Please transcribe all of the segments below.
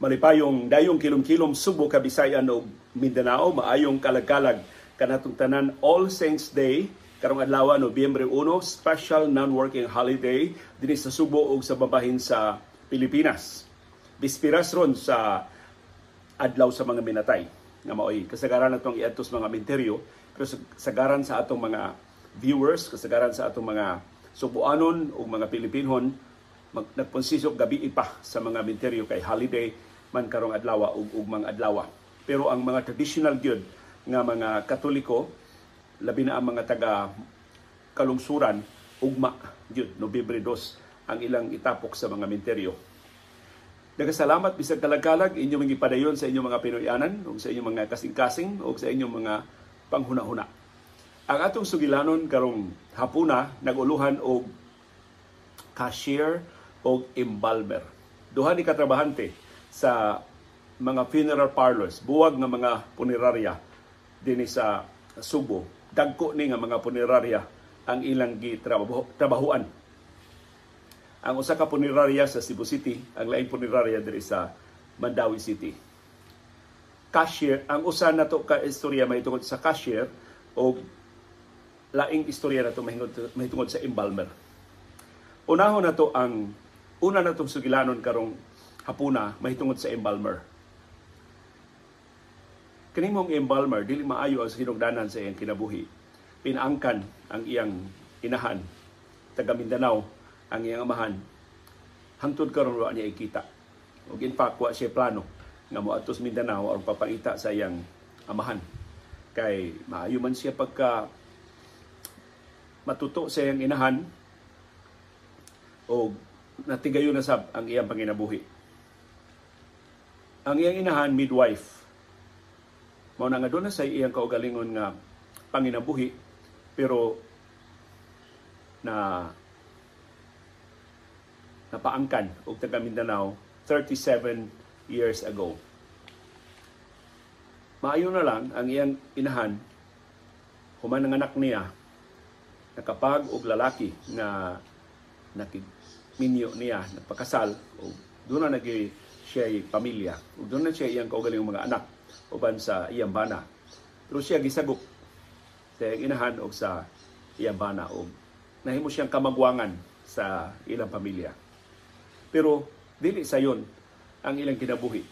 malipayong dayong kilom-kilom Subo, Kabisayan ug Mindanao maayong kalagkalag. Kanatong tanan All Saints Day karong adlaw Nobyembre 1 special non-working holiday dinhi sa Subo ug sa babahin sa Pilipinas. Bispiras ron sa adlaw sa mga minatay nga maoy. Kasagaran natong iadtos mga menteryo pero kasagaran sa atong mga viewers kasagaran sa atong mga Subuanon ug mga Pilipinhon mag, nagponsisok gabi pa sa mga menteryo kay holiday man karong adlaw ug ugmang adlaw. Pero ang mga traditional gyud nga mga Katoliko labi na ang mga taga kalungsuran ugma gyud Nobyembre 2 ang ilang itapok sa mga menteryo. Nagasalamat bisag kalagkalag inyong mga ipadayon sa inyong mga Pinoyanan o sa inyong mga kasing-kasing o sa inyong mga panghuna-huna. Ang atong sugilanon karong hapuna naguluhan og cashier o embalmer. Duha ni katrabahante sa mga funeral parlors, buwag nga mga punerarya dinhi sa Subo. Dagko ni nga mga punerarya ang ilang gitrabahuan. Ang usa ka punerarya sa Cebu City, ang lain punerarya diri sa Mandawi City. Cashier, ang usa na to ka istorya mahitungod sa cashier o laing istorya na to mahitungod, mahitungod sa embalmer. Unahon na to ang una na tong sugilanon karong hapuna mahitungod sa embalmer. Kanimong embalmer, dili maayo ang sinugdanan sa iyang kinabuhi. Pinaangkan ang iyang inahan, taga Mindanao, ang iyang amahan. Hangtod karon wa niya ikita. Ug in fact, wa siya plano nga moadtos Mindanao aron papangita sa iyang amahan. Kay maayo man siya pagka matuto sa iyang inahan o natigayon na sab ang iyang panginabuhi. Ang iyang inahan midwife. Mao na nga doon na sa iyang kaugalingon nga panginabuhi pero na napaangkan og taga Mindanao 37 years ago. Maayo na lang ang iyang inahan. Human ang anak niya. Nakapag og lalaki nga nakigminyo niya nagpakasal o doon na nagi siya pamilya o doon na siya iyang kaugaling mga anak uban sa iyang bana. Pero siya gisagok sa inahan o sa iyang bana o nahimo siyang kamagwangan sa ilang pamilya. Pero dili sayon ang ilang kinabuhi.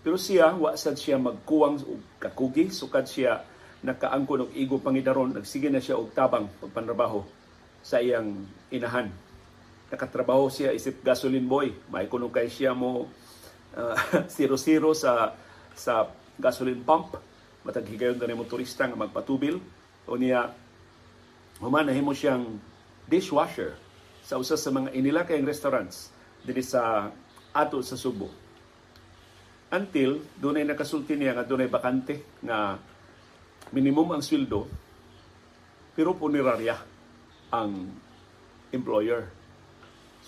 Pero siya, wa sad siya magkuwang og kakugi, sukad siya nakaangkon og igo pangidaron, nagsige na siya og tabang pagpanrabaho sa iyang inahan. Nakatrabaho siya isip gasoline boy, may kuno kay siya mo uh, zero-zero sa sa gasoline pump matag higayon na motorista nga magpatubil o niya human nahimo siyang dishwasher sa usa sa mga inila kayong restaurants diri sa ato sa Subo. Until dunay nakasulti niya nga dunay bakante nga minimum ang sweldo pero punerarya ang employer.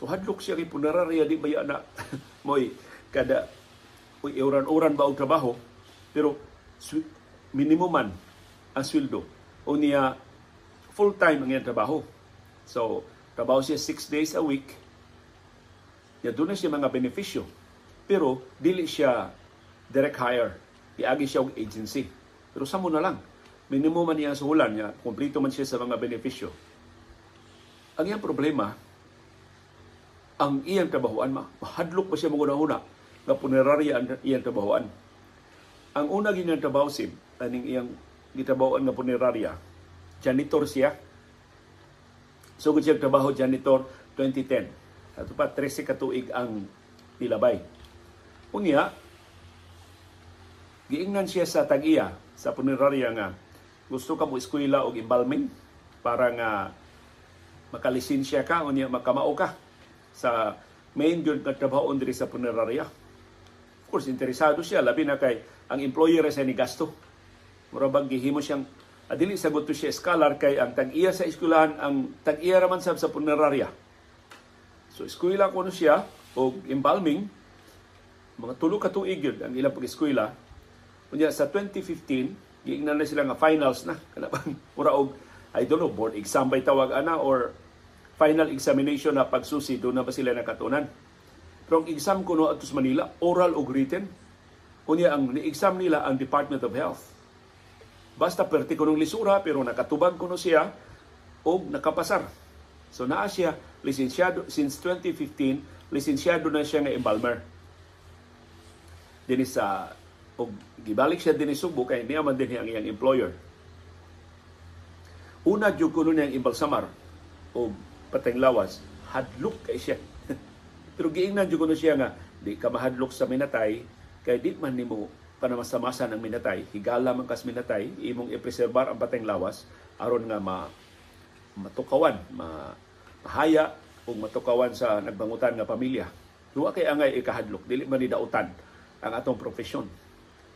So hadlok siya kay punerarya di ba na moy kada uy, uran-uran ba og trabaho, pero minimum man ang sweldo. O niya, full-time ang iyang trabaho. So, trabaho siya 6 days a week. Ya na siya mga benepisyo. Pero, dili siya direct hire. Iagi siya og agency. Pero sa na lang. Minimum man niya sa hulan niya. Kumplito man siya sa mga benepisyo. Ang iyang problema, ang iyang trabahoan, mahadlok pa siya mga una nga punerarya ang iyang trabahoan. Ang una ganyang trabaho si aning iyang gitrabahoan nga punerarya, janitor siya. So siya trabaho janitor 2010. Ato pa 13 ka tuig ang nilabay. Unya, giingnan siya sa tag-iya sa punerarya nga gusto ka mo eskwela og embalming para nga makalisensya ka unya makamao ka sa main gyud nga trabaho diri sa punerarya course, interesado siya. Labi na kay ang employer sa ni gasto. Mura bang gihimo siyang adili sagot to siya scholar kay ang tag-iya sa eskwelahan ang tag-iya raman sab sa punerarya. So eskwela ko siya og embalming mga tulo ka tuig yun ang ilang pag-eskwela. Unya sa 2015, giingnan na sila nga finals na. Kana bang mura og I don't know, board exam by tawag ana or final examination na pagsusi doon na ba sila nakatunan. Pero ang exam kuno ato sa Manila, oral o written. Unya ang ni-exam nila ang Department of Health. Basta perti ko lisura pero nakatubag kuno siya o nakapasar. So naa siya lisensyado since 2015, lisensyado na siya nga embalmer. Dinis sa og gibalik siya dinhi Subo kay niya man din ang iyang employer. Una jud kuno niyang imbalsamar o pateng lawas, hadlok kay siya. pero giingnan jud kuno siya nga di ka mahadlok sa minatay kay di man nimo panamasamasan ang minatay, higala man kas minatay, imong ipreserbar ang pateng lawas aron nga ma matukawan, ma mahaya o matukawan sa nagbangutan nga pamilya. Duwa kay angay ikahadlok, dili man ni dautan ang atong profesyon.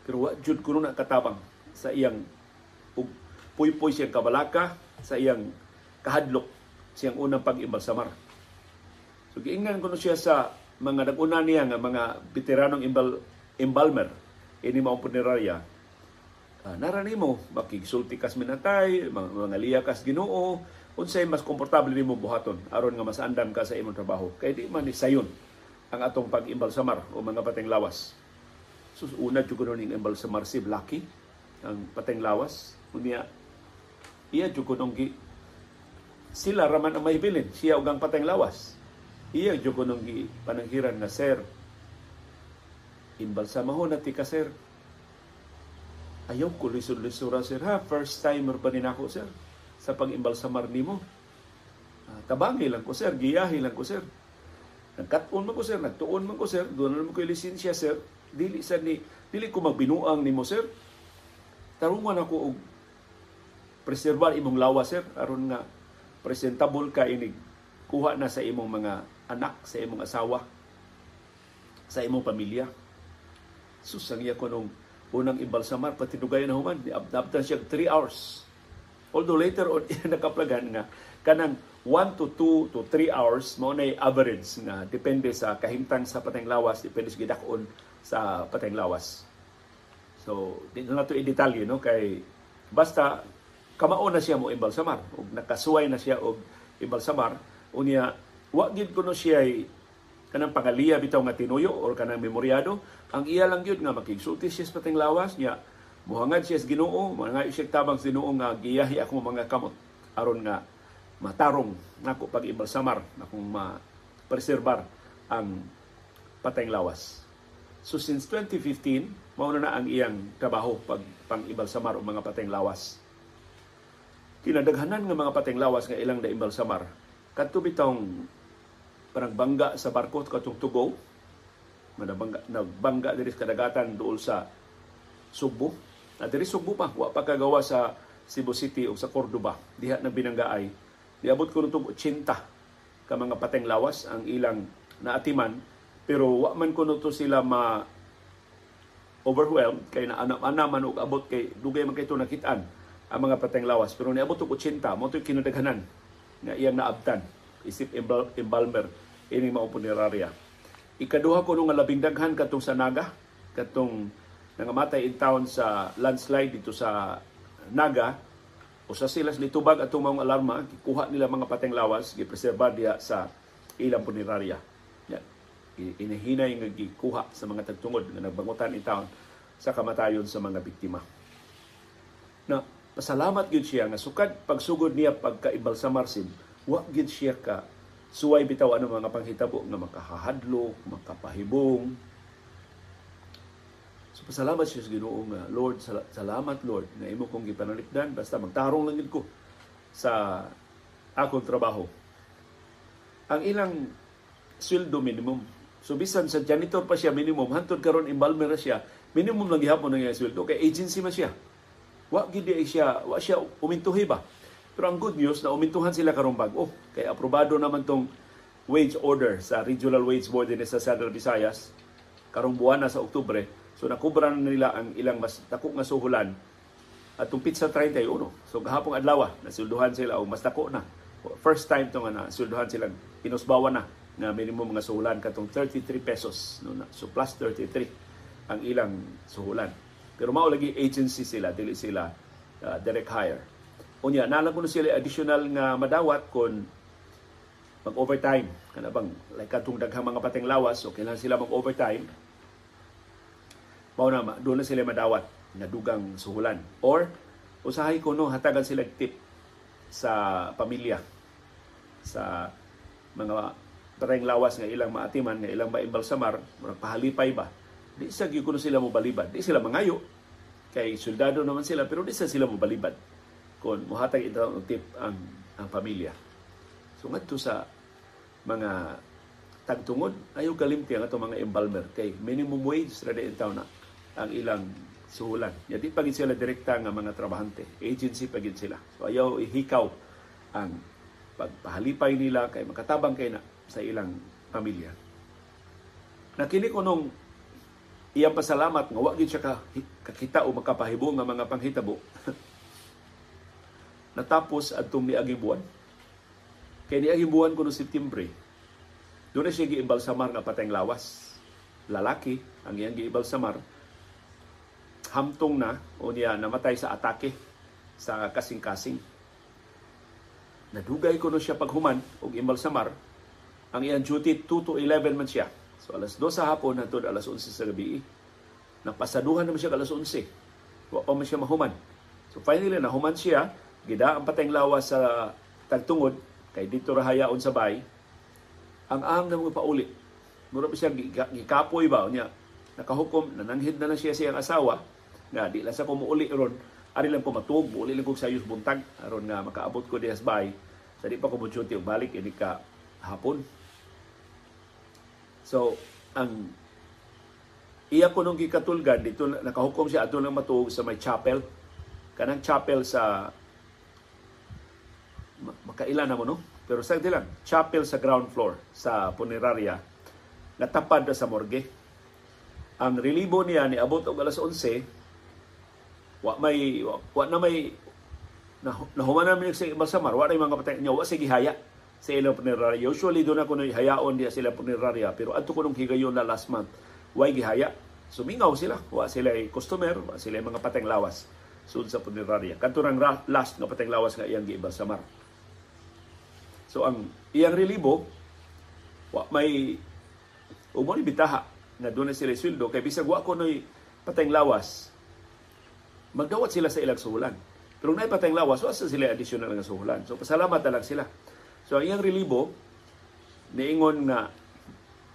Pero wa jud kuno na katabang sa iyang puy-puy siyang kabalaka sa iyang kahadlok siyang unang pag-imbalsamar. So giingnan kuno siya sa mga naguna niya nga mga veteranong imbal embalmer. Ini mao punerarya. Uh, nara nimo makigsulti kas minatay mga, mga liya kas Ginoo unsay mas komportable nimo buhaton aron nga mas andam ka sa imong trabaho. Kay di man ni sayon ang atong pag-imbalsamar o mga pateng lawas. Sus una jud ning imbalsamar si Blacky ang pateng lawas. Unya iya jud kuno sila raman ang mahibilin siya ug ang pateng lawas. Iya jud kuno gi pananghiran na sir imbalsamahon na ti sir. Ayaw ko lisod-lisura sir ha? First timer pa din ako sir sa pag-imbalsamar nimo. Uh, tabangi lang ko sir. Giyahi lang ko sir. Nagkat-on man ko sir. Nagtuon man ko sir. Doon naman ko lisensya sir. Dili sa ni dili ko magbinuang nimo sir. Tarungan ako og preserbar imong lawa sir. Aron nga presentable ka inig kuha na sa imong mga anak sa imong asawa sa imong pamilya. Susang iya ko nung unang imbalsamar patinugay na human abdabtan siya 3 hours. Although later on nakaplagan nga kanang 1 to 2 to 3 hours mo na average nga depende sa kahimtang sa pateng lawas depende sa gidakon sa pateng lawas. So di na to i-detalye no? Kay basta kamao na siya mo imbalsamar ug nakasuway na siya og imbalsamar unya wa gid kuno siya kanang pangaliya bitaw nga tinuyo or kanang memoryado ang iya lang gyud nga makigsulti siya sa pateng lawas niya muhangad siya sa Ginoo mga siya tabang Ginoo nga giyahi ako mga kamot aron nga matarong nako pag ibalsamar nakong ma-preserbar ang pateng lawas. So since 2015, mao na ang iyang trabaho pag pang ibalsamar o mga pateng lawas. Kinadaghanan nga mga pateng lawas nga ilang na ibalsamar. Kadto bitong parang bangga sa barko katong tugo manabangga nagbangga diri sa kadagatan duol sa Subo. Na diri Subo pa wa pa kagawa sa Cebu City o sa Cordoba diha na binanggaay Niabot ko nitong 80 ka mga pateng lawas ang ilang naatiman pero wa man ko to sila ma overwhelmed kay na ana man og abot kay dugay man kay to nakitaan ang mga pateng lawas. Pero niabot og 80 mo to kinadaghanan nga iyang naabtan. Isip embalmer ini mao punerarya ikaduha ko nung labing daghan katong sa Naga katong nangamatay in town sa landslide dito sa Naga usa sila litubag atong mga alarma gikuha nila mga pateng lawas gipreserba diha sa ilang punerarya yan. Inihinay nga gikuha sa mga tagtungod nga nagbangutan in town sa kamatayon sa mga biktima. Na pasalamat gyud siya nga sukad pagsugod niya pagkaibal sa marsin wa gyud siya ka suway bitaw ano mga panghitabo nga makahahadlok makapahibong So pasalamat siya sa Ginoo nga Lord salamat Lord nga imo kong gipanalikdan basta magtarong lang ko sa akong trabaho. Ang ilang sweldo minimum. So bisan sa janitor pa siya minimum hantod karon embalmer siya minimum lang gihapon ang sweldo kay agency man siya. Wa gid siya wa siya umintuhi ba. Pero ang good news na umintuhan sila karon bag-o kay aprobado naman tong wage order sa Regional Wage Board din sa Central Visayas karong buwan na sa Oktubre So nakubra na nila ang ilang mas dako nga suhulan atong pizza 31. So gahapon adlaw nasulduhan sila o mas dako na. First time to nga na sulduhan sila inusbawan na nga minimum nga suhulan katong 33 pesos no na. So plus 33 ang ilang suhulan. Pero mao lagi agency sila dili sila uh, direct hire. Unya nala ko sila additional nga madawat kon mag-overtime. Kana bang, like katong daghang mga pateng lawas, so kailangan sila mag-overtime. Mao na, doon na sila madawat na dugang suhulan. Or, usahay ko no, hatagan sila tip sa pamilya sa mga pateng lawas nga ilang maatiman, nga ilang maimbalsamar, pahalipay ba, di sa kuno sila mo balibad. Di sila mangayo. Kay soldado naman sila, pero di sa sila mo balibad. Kung muhatag ito ang tip ang, ang pamilya. So ngadto sa mga tagtungod, ayaw kalimti ang ato mga embalmer. Kay minimum wage ra di na ang ilang suhulan. Ya di pagin sila direkta nga mga trabahante. Agency pagin sila. So ayaw ihikaw ang pagpahalipay nila kay makatabang kay na sa ilang pamilya. Nakini ko nung iyang pasalamat nga wa gid siya ka, kakita o makapahibo nga mga panghitabo. Natapos adtong niaging buwan. Kay niaging buwan kuno September. Doon na siya giimbalsamar nga pateng lawas. Lalaki ang iyang giimbalsamar hamtong na o niya namatay sa atake sa kasing-kasing. Nadugay ko no siya paghuman og imbalsamar. Ang iyang duty 2 to 11 man siya So alas 2 sa hapon hangtod alas 11 sa gabi. Napasaduhan naman siya alas 11. Wa pa man siya mahuman. So finally nahuman siya, gida ang pateng lawas sa tagtungod kay dito ra hayaon sa bay. Ang ang na mga pauli. Mura siya gikapoy ba niya. Nakahukom nananghid na na siya siyang asawa nga di lang sa kumuuli ron ari lang ko matug uli lang ko sayos buntag aron nga makaabot ko dihas bay sa di pa ko mo balik ini ka hapon So, ang iya ko nung gikatulgan, dito nakahukom siya ato lang matuog sa may chapel. Kanang chapel sa makailan na mo no? Pero sa lang, chapel sa ground floor sa punerarya natapad na sa morgue. Ang relibo niya ni abot og alas 11 wa may wa, wa na may na, nahuman namin sa Balsamar, wa na mga patay niya, wa sige haya sa ilang punerarya. Usually doon ako hayaon diya sila punerarya pero adto ko nung higayon na last month way gihaya. Sumingaw sila, wa sila customer, wa sila mga pateng lawas sud sa punerarya. Kanto nang last nga pateng lawas nga iyang giiba sa mar. So ang iyang relibo wa may umon bitaha na doon sila sweldo kay bisag wa ko noy pateng lawas magdawat sila sa ilang suhulan. Pero na pateng lawas, wa sila additional nga suhulan. So pasalamat na lang sila. So ang iyang relibo, niingon nga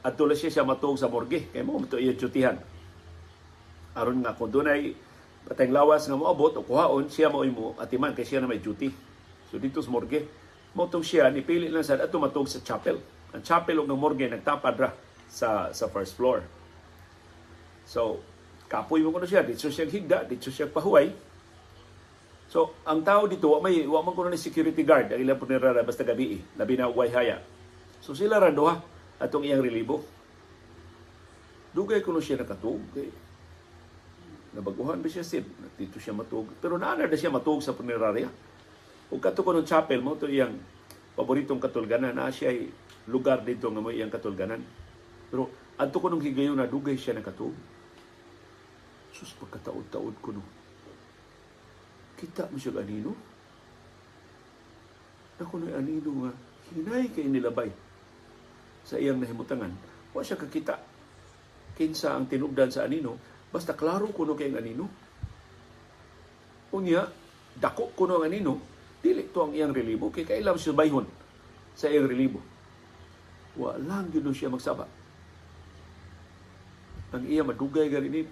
adto siya siya matug sa morgue kay mo to iyang tutihan. Aron nga kung dunay pateng lawas nga moabot o kuhaon siya mo imo atiman kay siya na may duty. So dito sa morgue, mo siya nipili lang sa adto matug sa chapel. Ang chapel ug ng morgue nagtapad ra sa sa first floor. So kapoy mo kuno siya dito siya higda, dito siya pahuway So, ang tao dito, wa may wa man kuno ni security guard ang ilang punerara basta gabi, eh, labi na way haya. So sila ra duha atong iyang relibo. Dugay kuno siya nakatug kay nabaguhan ba siya sid dito siya matug. Pero naana na siya matug sa punerarya ug kato kuno chapel mo to iyang paboritong katulganan. Na siya lugar dito nga mo iyang katulganan. Pero adto ko nung higayon na dugay siya nakatug. Sus pagkataod-taod ko no kita mo siya anino. Ako na anino nga, hinay kay nilabay sa iyang nahimutangan. Wa siya kakita kinsa ang tinugdan sa anino, basta klaro kuno kay anino. Unya, dako kuno ang anino, dili to ang iyang relibo, kay kailam siya bayhon sa iyang relibo. Wa lang yun siya magsaba. Ang iya madugay ganin,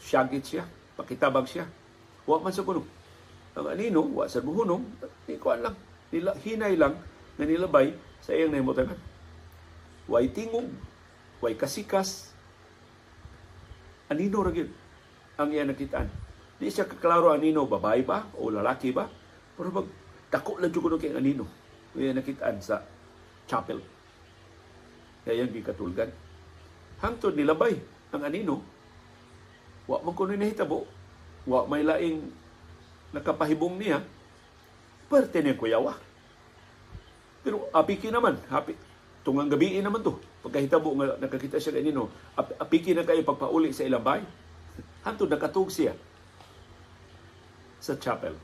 syagit siya, pakitabag siya, Wa man sa kuno. Ang anino, wa sa buhunong, ni kuan lang. Nila, hinay lang na nilabay sa iyang nahimutangan. Way tingog, way kasikas. Anino ra ang iyang nakitaan. Di siya kaklaro anino, babae ba o lalaki ba? Pero pag dako lang jud kay anino. Iyang nakitaan sa chapel. Kaya yung gikatulgan. Hangtod nilabay ang anino, wa man kuno nahitabo wa may laing nakapahibong niya, parte niya kuyawa. Pero apiki naman, happy. Tungang gabi naman to. Pagkahitabo nga nakakita siya kanino, apiki na kayo pagpauli sa ilang bahay. Hantod nakatug siya sa chapel.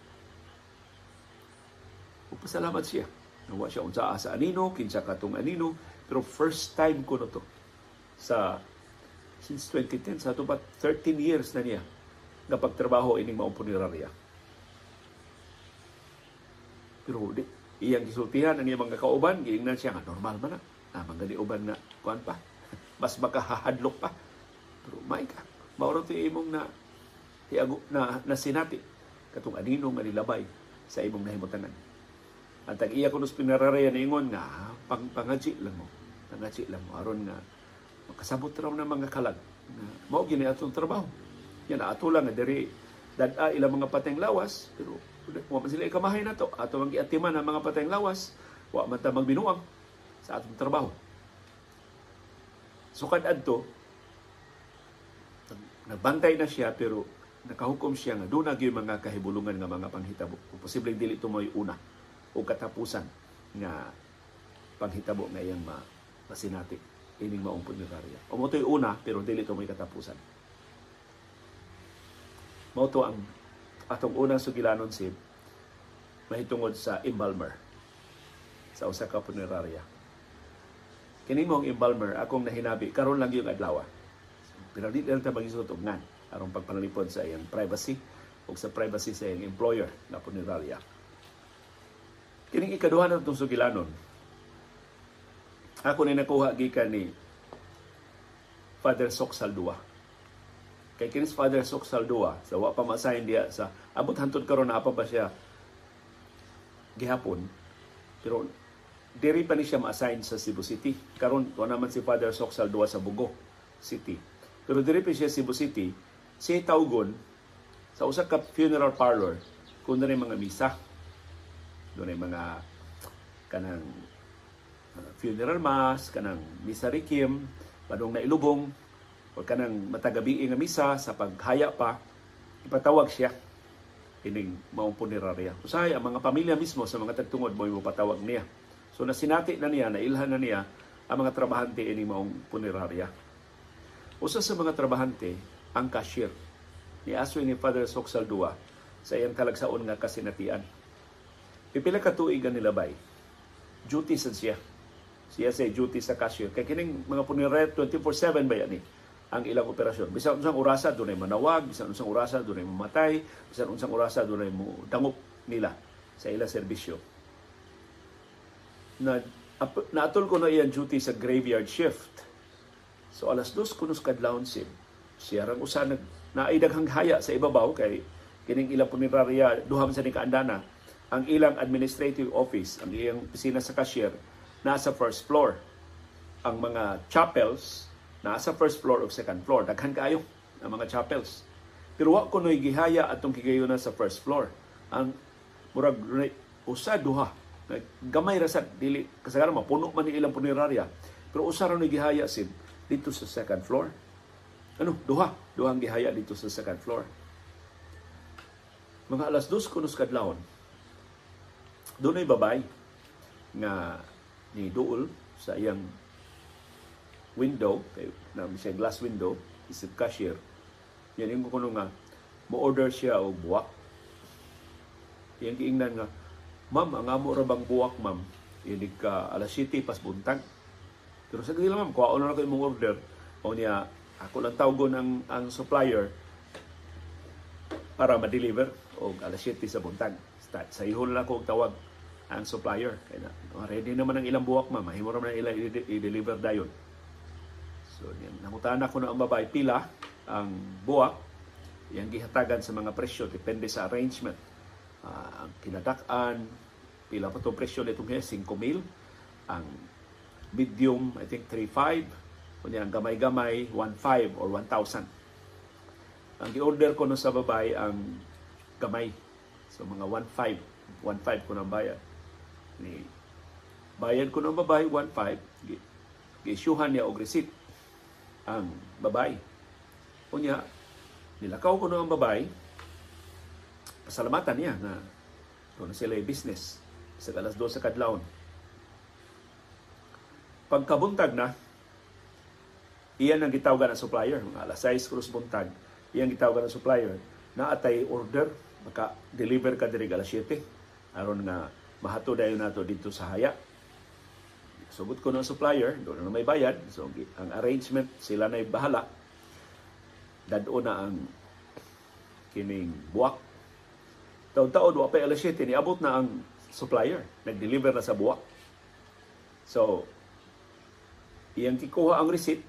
Upasalamat siya. Nawa siya unsa sa anino, kinsa katong anino, pero first time ko na to sa since 2010 sa to pa 13 years na niya nga pagtrabaho ining maong punerarya. Pero di, iyang gisultihan ang iyang mga kauban, giingnan siya nga normal man na. Ah, mga uban na kuan pa. Mas makahahadlok pa. Pero may ka. Mauro ti imong na hiago na nasinati katong anino nga nilabay sa imong nahimutanan. Ang tag iya kunos pinararaya ingon nga pang pangaji lang mo. Pangaji lang mo aron nga makasabot raw ng mga kalag na mao gini atong trabaho. Yan ato lang diri dad-a ilang mga pateng lawas pero wa man sila ikamahay na to ato ang giatiman ang mga pateng lawas wa man ta magbinuang sa atong trabaho. So kad adto nagbantay na siya pero nakahukom siya nga doon nagyoy mga kahibulungan nga mga panghitabo. Posibleng dili ito mo'y una o katapusan nga panghitabo nga iyang ma masinati ining maong punerarya. O mo una pero dili ito mo'y katapusan. Mao to ang atong unang sugilanon si mahitungod sa embalmer sa usa ka punerarya. Kini mong embalmer akong nahinabi karon lang yung adlaw. Pero di lang ta magisot og ngan aron pagpanalipod sa iyang privacy o sa privacy sa iyang employer na punerarya. Kining ikaduha na itong sugilanon. Ako ni nakuha gikan ni Father Sok Saldua. Kay kinis Father Sok Saldua, sa wa pa masahin diya sa abot hantod karon na pa ba siya gihapon. Pero diri pa ni siya ma-assign sa Cebu City. Karon wa naman si Father Sok Saldua sa Bugo City. Pero diri pa siya Cebu City, si tawgon sa usa ka funeral parlor kung na mga misa. Doon mga kanang funeral mass, kanang misa requiem, padung na ilubong, o matagabi nga misa sa paghaya pa, ipatawag siya ining maong punerarya. Usahay, ang mga pamilya mismo sa mga tagtungod mo patawag niya. So nasinati na niya, nailhan na niya ang mga trabahante ining maong punerarya. Usa sa mga trabahante, ang cashier. Ni Aswin ni Father Soksal Dua sa iyang kalagsaon nga kasinatian. Pipila ka tuig ang nilabay. Duty sa siya. Siya sa duty sa cashier. Kaya kining mga punerarya 24-7 ba yan eh? Ang ilang operasyon. Bisan unsang orasa dunay manawag, bisan unsang orasa dunay mamatay, bisan unsang orasa dunay mo dangop nila sa ilang serbisyo. Na naatol ko na iyan duty sa graveyard shift. So alas dos kunos kadlawon sim. Siya rang usa nag naaidaghang haya sa ibabaw kay kining ilang punerarya duham sa ni kaandana ang ilang administrative office, ang iyang opisina sa cashier nasa first floor. Ang mga chapels Nasa first floor o second floor. Daghan kaayo ang mga chapels. Pero wa ko noy gihaya atong kigayunan sa first floor. Ang murag usa duha. Gamay ra sad dili kasagaran mapuno man ni ilang punerarya. Pero usa ra gihaya sid dito sa second floor. Ano, duha, duhang gihaya dito sa second floor. Mga alas dos kunos kadlawon. Doon ay babay nga ni Duol sa iyang window, kay na siya glass window, isip cashier. Yan yung kuno nga mo-order siya og buwak. Yang giingnan nga, Ma'am, ang amo ra bang buwak, ma'am? Ini ka alas 7 pas buntag. Pero sa gila, ma'am, kuha na ako imong order. O niya, ako lang tawgon ang, ang supplier para ma-deliver o alas 7 sa buntag. Sa ihon lang ako tawag ang supplier. Kaya na, ready naman ang ilang buwak, ma'am. Mahimo naman ang ilang i-deliver dayon. So, yan. Nangutaan ako na ang babae pila ang buwak. Yang gihatagan sa mga presyo. Depende sa arrangement. Uh, ang kinadak-an, pila pa itong presyo nitong 5 mil. Ang medium, I think 3.5. Kunya ang gamay-gamay, 1.5 or 1,000. Ang i-order ko no sa babae ang gamay. So mga 1.5. 1.5 ko nang bayad. Ni bayad ko ng babae 1.5. Gi-issuehan niya og receipt ang babae. Unya, nilakaw ko ang babae, pasalamatan niya na doon sila yung business sa alas 2 sa kadlawon. Pagkabuntag na, iyan ang gitawagan ng supplier. Mga alas 6 krus buntag, iyan gitawagan ng supplier na atay order, maka-deliver ka diri alas 7 aron nga mahato dayon nato dito sa haya. Sugot ko ng supplier, doon na may bayad. So, ang arrangement, sila na bahala. Dado na ang kining buwak. Taon-taon, wa pa alas 7, niabot na ang supplier. Nag-deliver na sa buwak. So, iyang kikuha ang receipt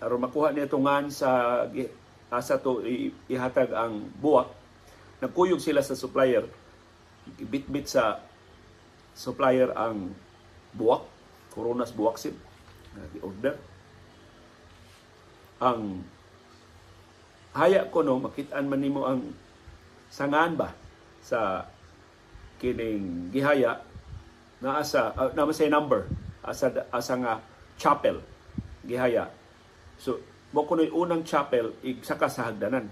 aron makuha niya tungan sa asa to ihatag ang buwak nagkuyog sila sa supplier bit-bit sa supplier ang buwak Coronas buwak sim. Na order. Ang haya ko no makitaan man nimo ang sangan ba sa kining gihaya naa sa uh, naa say number asa asa nga chapel gihaya. So mo kunoy unang chapel igsaka sa hagdanan.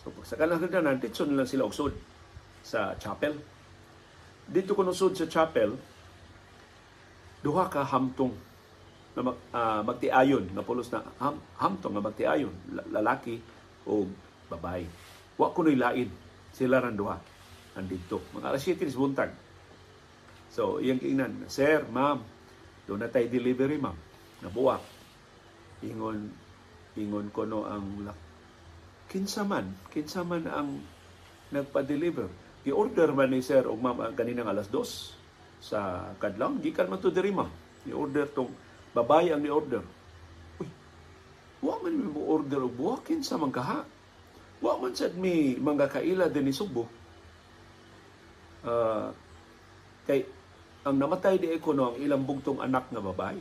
So sa kanang hagdanan ditso lang sila og sa chapel. Dito kuno sud sa chapel duha ka hamtong na uh, magtiayon nga pulos na ham, hamtong nga magtiayon lalaki o babae. Wa kunoy lain. Sila ran duha. Andito mga alas 7 buntag. So iyang kiingnan sir ma'am doon na tayo delivery ma'am. Nabuwak ingon ingon ko no ang kinsa man kinsa man ang nagpa-deliver? Gi-order man ni sir og ma'am kanina alas 2 sa kadlaw gikan man to diri ma'am ni-order tong babae ang ni-order. Uy wa man mi order og buwakin sa mangkaha wa man sad mi mga kaila din ni Subo. Uh, kay ang namatay di ko no ang ilang bugtong anak nga babae.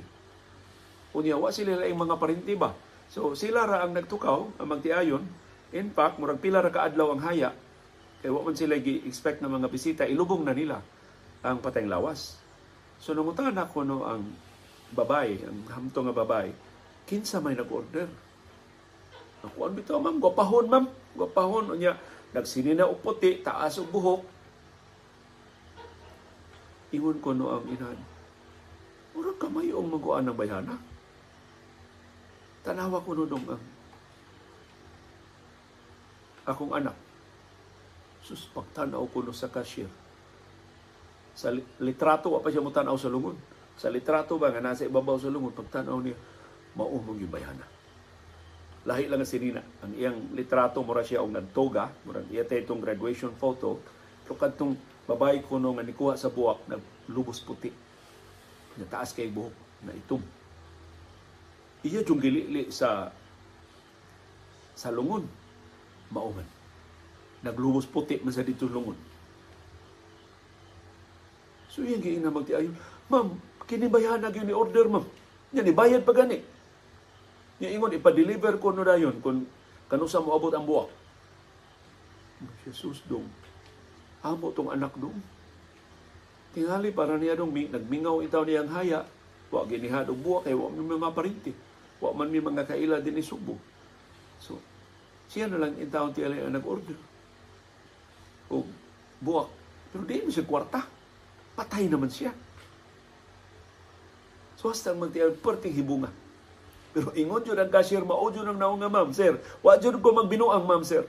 Unya wa sila laing mga parinti ba? So sila ra ang nagtukaw ang magtiayon. In fact murag pila ra ka adlaw ang haya. Kay wa man sila gi-expect na mga bisita ilubong na nila ang patayng lawas. So nangutan ako no ang babae, ang hamto nga babae, kinsa may nag-order. Ako ang bitaw ma'am, gwapahon ma'am, gwapahon unya nagsinina og puti, taas og buhok. Ingon ko no ang inan. Murag kamay ang maguan ng bayana. Tanawa ko no dong ang akong anak. Sus, pagtanaw ko no sa cashier sa litrato, wa pa siya mutanaw sa lungon. Sa litrato ba, nga nasa ibabaw sa lungon, pagtanaw niya, maumong yung bayana. Lahi lang si Nina. Ang iyang litrato, mura siya og nagtoga, mura iya itong graduation photo, pero kadtong babae ko nung nga nikuha sa buwak, naglubos puti. Nataas kay buhok, na itom. Iya yung gilili sa sa lungon. Mauman. Naglubos puti man sa dito lungon So yung giing na magtiayon, Ma'am, kinibayahan na ni order, ma'am. Yan, ibayad pa gani. Yung ingon, ipa-deliver ko no dayon kung kanusa mo abot ang buwak. Jesus dong, amo tong anak dong. Tingali para niya dong, nagmingaw itaw niyang haya, wa ginihad og buwak, kay wa mi mga parinti. Wa man mi mga kaila din isubo. So, siya na lang itaw tiyali ang nag-order. O buwak. Pero di mo siya kwarta patay naman siya. So hasta magtiyan, perting hibunga. Pero ingon yun ang cashier, maudyo ng naunga, ma'am, sir. Wa yun ko magbinuang, ma'am, sir.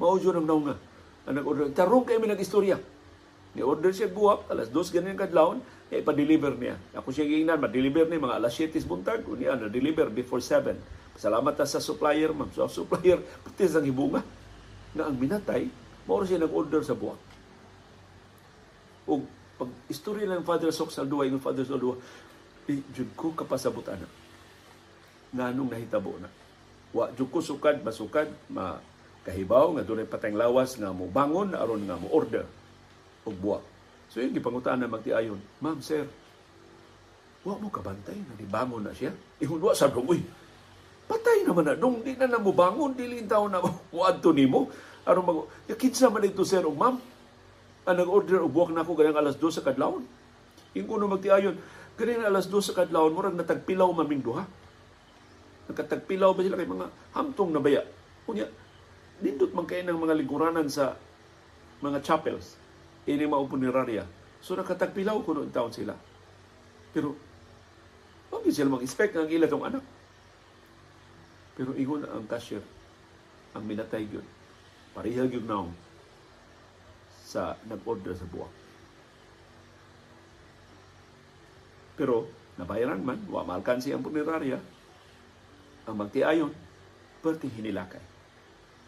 Maudyo ng naunga. Ang nag-order. Tarong kayo nag-istorya. Ni-order siya buwak, alas dos ganyan kadlawon, eh, pa-deliver niya. Ako siya giingnan, ma-deliver niya mga alas 7 buntag, niya na-deliver before 7. Salamat ta sa supplier, ma'am. So, supplier, pati sa hibunga, na ang minatay, mauro siya nag-order sa buwak. O istorya ng Father Sok Saldua, yung Father Saldua, di jud ko kapasabutan na. Nganong nahitabo na. Wa jud ko sukad, masukad, ma kahibaw nga dunay patayng lawas nga mo bangon aron nga mo order og buwak. So yung gipangutaan na magtiayon, Ma'am, sir, wa mo kabantay na di bangon na siya. Ihun wa sa uy, patay naman na dong di na na mo bangon dili taw na mo adto nimo aron mag ya kinsa man ito sir og ma'am ang nag-order og buwak na ako ganang alas 2 sa kadlawon. Yung kuno magtiayon, ganang alas 2 sa kadlawon, murag natagpilaw maming duha. Nagkatagpilaw ba sila kay mga hamtong na baya? Kunya, dindot man kayo ng mga lingkuranan sa mga chapels. Ini mao punerarya. So nakatagpilaw kuno taon sila. Pero, wag sila mag-expect ng ila tong anak. Pero ingon ang cashier, ang minatay yun. Parihag yun naong sa nag-order sa buwak. Pero nabayaran man, wa maalkansi ang punerarya, ang magtiayon, perti hinilakay.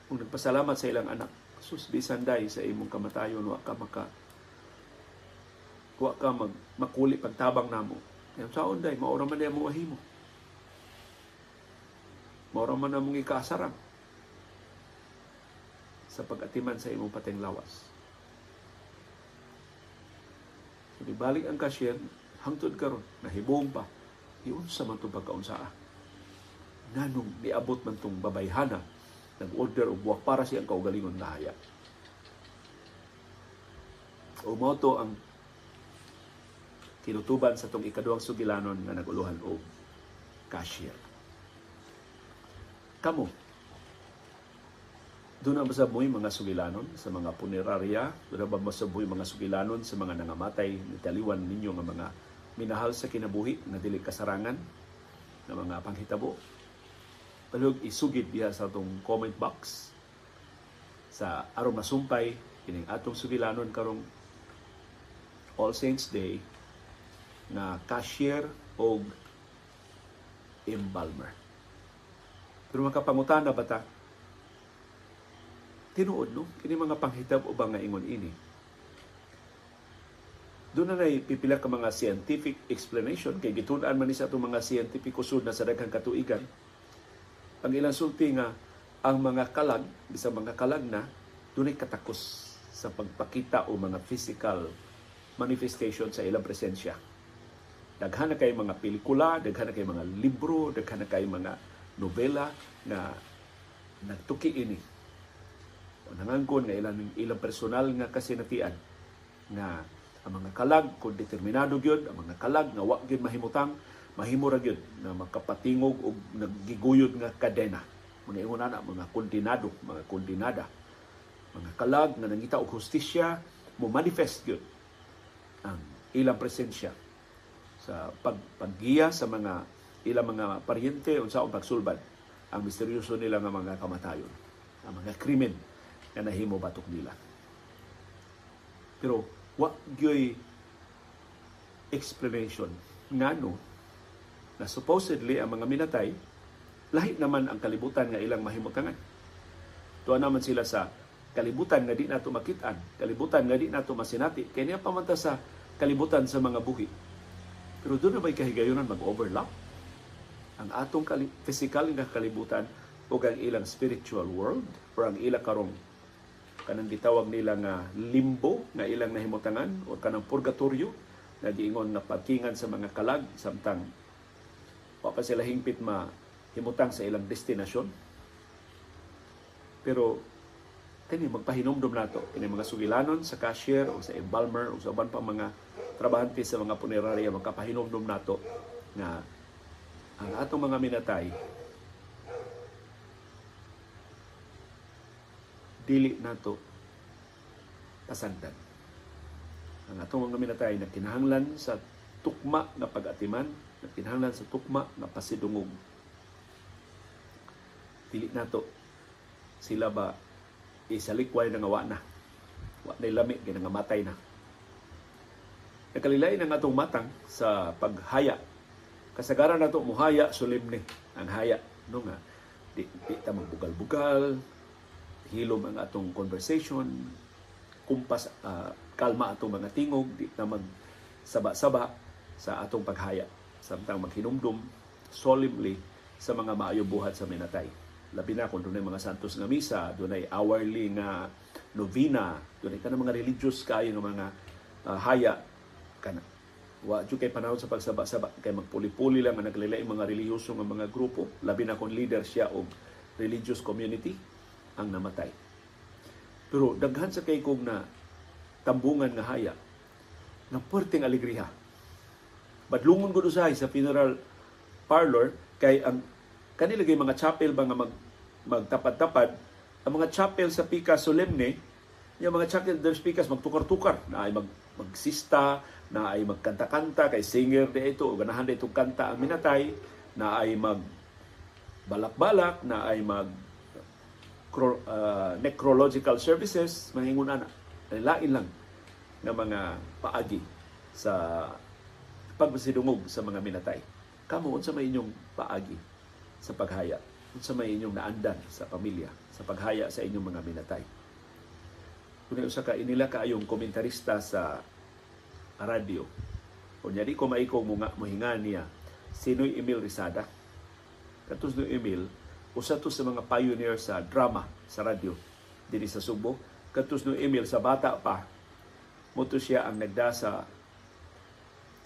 Kung nagpasalamat sa ilang anak, sus bisanday sa imong kamatayon, wa ka maka wa ka mag, makuli pagtabang namo. Kaya sa unday, maura man mo ahimo. Maura man namong ikasarang sa pagatiman sa imong pating lawas. So, balik ang cashier, hangtod karon nahibong pa. Iyon sa man itong pagkaunsaa. Nanong niabot man itong babayhana, nag-order og buwak para siyang kaugalingon na haya. O mo to ang kinutuban sa itong ikaduhang sugilanon nga naguluhan og cashier. Kamo, doon na masaboy mga sugilanon sa mga punerarya? Doon na ba masaboy mga sugilanon sa mga nangamatay ni taliwan ninyo nga mga minahal sa kinabuhi na dili kasarangan na mga panghitabo? Palug isugid diha sa atong comment box sa aron masumpay kining atong sugilanon karong All Saints Day na cashier og embalmer. Pero makapangutana ba ta tinuod no? Kini mga panghitab ubang nga ingon ini? Doon na nay pipila ka mga scientific explanation kay gitun-an man ni sa mga scientific usod na sa daghang katuigan. Ang ilang sulti nga ang mga kalag bisag mga kalag na dunay katakos sa pagpakita o mga physical manifestation sa ilang presensya. Daghan na kay mga pelikula, daghan na kay mga libro, daghan na kay mga nobela na nagtuki ini nangangkon nga ilang ilang personal nga kasinatian nga ang mga kalag kung determinado gyud ang mga kalag nga wa gyud mahimutang mahimo ra gyud na makapatingog og nagiguyod nga kadena. Mga ingon mga kondinado mga kondinada. Mga kalag nga nangita og hustisya mo manifest gyud ang ilang presensya sa pag paggiya sa mga ilang mga paryente unsa pagsulbad ang misteryoso nila nga mga kamatayon ang mga krimen nga nahimo batok nila. Pero wa gyoy explanation ngano na supposedly ang mga minatay lahi naman ang kalibutan nga ilang mahimutangan. Tuwa naman sila sa kalibutan nga di nato makitaan, kalibutan nga di nato masinati. Kaya niya pamanta sa kalibutan sa mga buhi. Pero doon na ba'y kahigayonan mag-overlap? Ang atong physical nga kalibutan o ang ilang spiritual world o ang ilang karong kanang gitawag nila nga limbo nga ilang nahimutangan o kanang purgatorio na giingon na pagkingan sa mga kalag samtang wa pa sila hingpit ma himutang sa ilang destinasyon. Pero kini magpahinomdom nato. Ini mga sugilanon sa cashier o sa embalmer o sa uban pa mga trabahante sa mga punerarya magkapahinomdom nato nga ang atong mga minatay dili nato pasagdan. Ang atong mga minatay na kinahanglan sa tukma nga pag-atiman, na kinahanglan sa tukma nga pasidungog. Dili nato sila ba isalikway na nga wa na. Wa na lami, ginangamatay na. Nakalilain ang atong matang sa paghaya. Kasagaran nato muhaya solemne ang haya no nga di, di ta magbugal-bugal, hilom ang atong conversation, kumpas uh, kalma atong mga tingog, di na mag saba-saba sa atong paghaya. Samtang maghinumdum solemnly sa mga maayo buhat sa minatay. Labi na kung doon mga santos nga misa, doon ay hourly nga novena, doon ay kanang mga religious kayo ng mga uh, haya kana wa jud kay panahon sa pagsaba-saba kay magpuli-puli lang ang naglilay mga relihiyoso nga mga grupo labi na kung leader siya og religious community ang namatay. Pero daghan sa kay kong na tambungan nga haya ng puwerteng alegriha. Badlungon ko usahay sa funeral parlor kay ang kanila mga chapel ba nga mag magtapad-tapad ang mga chapel sa Pika Solemne yung mga chapel there's Pikas magtukar-tukar na ay mag magsista na ay magkanta-kanta kay singer de ito o ganahan de itong kanta ang minatay na ay mag balak-balak na ay mag uh, necrological services, mahingon ana. Lain lang ng mga paagi sa pagpasidungog sa mga minatay. Kamo unsa may inyong paagi sa paghaya? Unsa may inyong naandan sa pamilya sa paghaya sa inyong mga minatay? Kung usa ka inila kaayong komentarista sa radyo. Unya di ko maiko mga mohinga niya sinoy Emil Rizada. Katus no Emil, usa to sa mga pioneer sa drama sa radyo diri sa Subo. Katus no Emil sa bata pa, moto siya ang nagdasa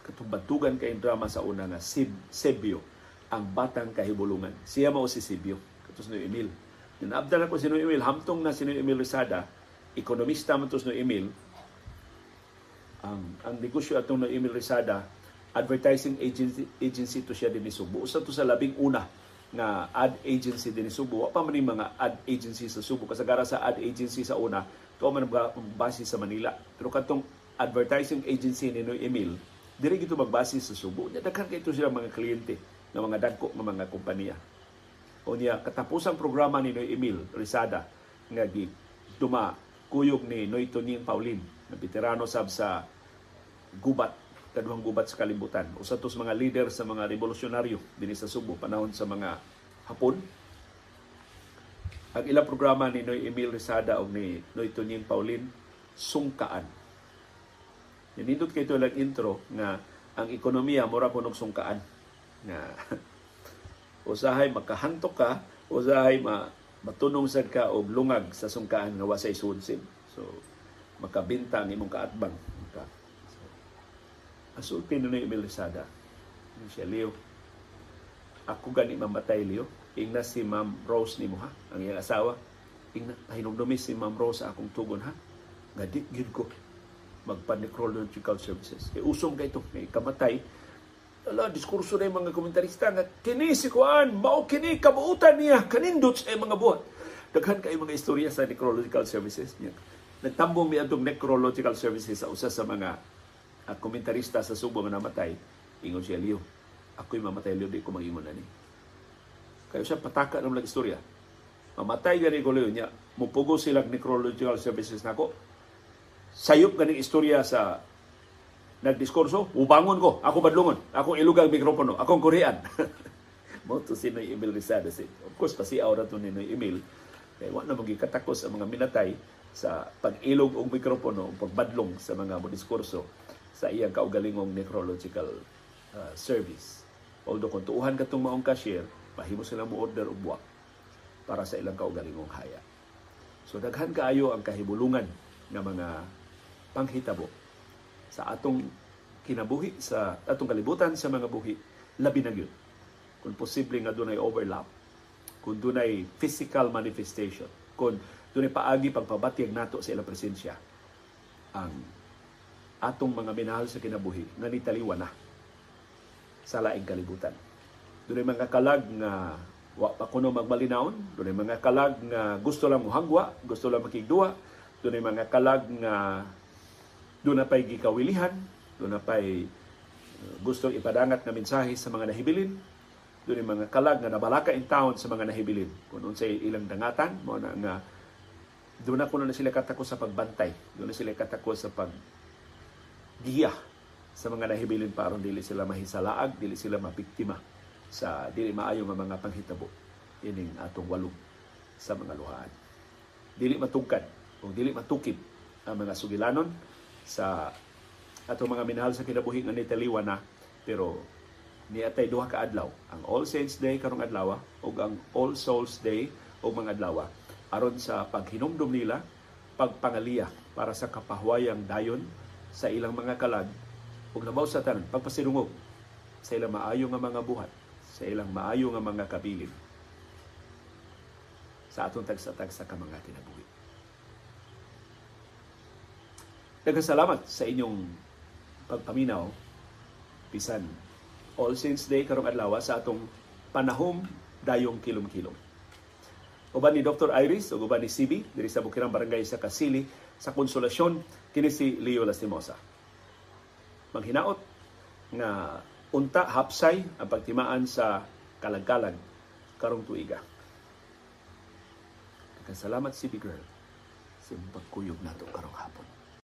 katubatugan kay drama sa una nga Sib, Sebio, ang batang kahibulungan. Siya mao si Sebio, katus no Emil. Ninabdal ko si no Emil, hamtong na si no Emil Rizada, ekonomista man no Emil, ang ang negosyo atong no Emil Rizada, advertising agency agency to siya din Subo. Usa to sa labing una nga ad agency din Subo. Wa pa man mga ad agency sa Subo kasagara sa ad agency sa una, to man base sa Manila. Pero katong advertising agency ni Noy Emil, Diri gito magbase sa Subo. Daghan kay ito sila mga kliyente ng mga dagko ng mga kompanya. O niya katapusang programa ni Noy Emil Rizada nga gi duma kuyog ni Noy Tonin Paulin na veterano sab sa gubat kaduhang gubat sa kalibutan. Usa to sa mga leader sa mga revolusyonaryo dinhi sa Subo panahon sa mga Hapon. Ang ilang programa ni Noy Emil Rizada o ni Noy Tonin Paulin sungkaan Nindot kay lang intro nga ang ekonomiya mura punog sungkaan nga usahay makahantok ka usahay ma matunong sad ka og lungag sa sungkaan nga wasay sunsib so makabinta ang imong kaatbang ka so, asulti na ni Melisada ni siya Leo ako gani mamatay Leo ingna si Ma'am Rose ni mo ha ang iyang asawa ingna hinugdumi si Ma'am Rose akong tugon ha di gyud ko magpa-necrological services. Kay usong kay ito, may kamatay. Ala, diskurso na yung mga komentarista nga, kini Kuan, mao kini, kabuutan niya, kanindot sa mga buhat. Daghan kay mga istorya sa necrological services niya. Nagtambong niya itong necrological services sa usa sa mga uh, komentarista sa Subo nga namatay. Ingon siya, Leo, ako'y mamatay, Leo, di ko mag-ingon na ni. Kaya siya pataka ng istorya. Mamatay gani ko, Leo, niya, mupugo sila necrological services na ako, sayop ganing istorya sa nagdiskurso, ubangon ko, ako badlungon, ako ilugang mikropono, akong Korean. Mo to si Noy Emil Rizada. Of course, pasi aura to ni Noy Emil. Kaya wala mong katakos ang mga minatay sa pag-ilog og mikropono, pagbadlong sa mga diskurso sa iyang kaugalingong necrological uh, service. Although kung tuuhan ka itong maong cashier, mahimo sila mo order og buwak para sa ilang kaugalingong haya. So daghan kaayo ang kahibulungan ng mga panghitabo sa atong kinabuhi sa atong kalibutan sa mga buhi labi na gyud kung posible nga dunay overlap kung dunay physical manifestation kung dunay paagi pagpabatyag nato sa ilang presensya ang atong mga minahal sa kinabuhi nga nitaliwa na sa laing kalibutan dunay mga kalag nga wa pa kuno magmalinawon dunay mga kalag nga gusto lang mohangwa gusto lang makigduwa dunay mga kalag nga doon na pa'y gikawilihan, doon na pa'y uh, gustong ipadangat na mensahe sa mga nahibilin, doon mga kalag nga nabalaka in town sa mga nahibilin. Kung unsay ilang dangatan, mo na nga doon na kuno na sila katako sa pagbantay, doon na sila katako sa pag giya sa mga nahibilin para dili sila mahisalaag, dili sila mabiktima sa dili maayo nga mga panghitabo ining atong walog sa mga luhaan. Dili matugkad o dili matukib ang mga sugilanon sa ato mga minahal sa kinabuhi nga nitaliwa na pero ni atay duha ka adlaw ang All Saints Day karong adlaw ug ang All Souls Day ug mga adlaw aron sa paghinumdum nila pagpangaliya para sa kapahwayang dayon sa ilang mga kalag ug labaw sa tanan pagpasidungog sa ilang maayo nga mga buhat sa ilang maayo nga mga kabilin sa atong tagsa-tagsa ka mga kinabuhi Nagkasalamat sa inyong pagpaminaw bisan All Saints Day karong adlaw sa atong panahom dayong kilom-kilom. Uban ni Dr. Iris ug uban ni CB diri sa Bukirang Barangay sa Kasili sa Konsolasyon kini si Leo Lastimosa. Maghinaot nga unta hapsay ang pagtimaan sa kalagkalag karong tuiga. Salamat CB girl sa pagkuyog nato karong hapon.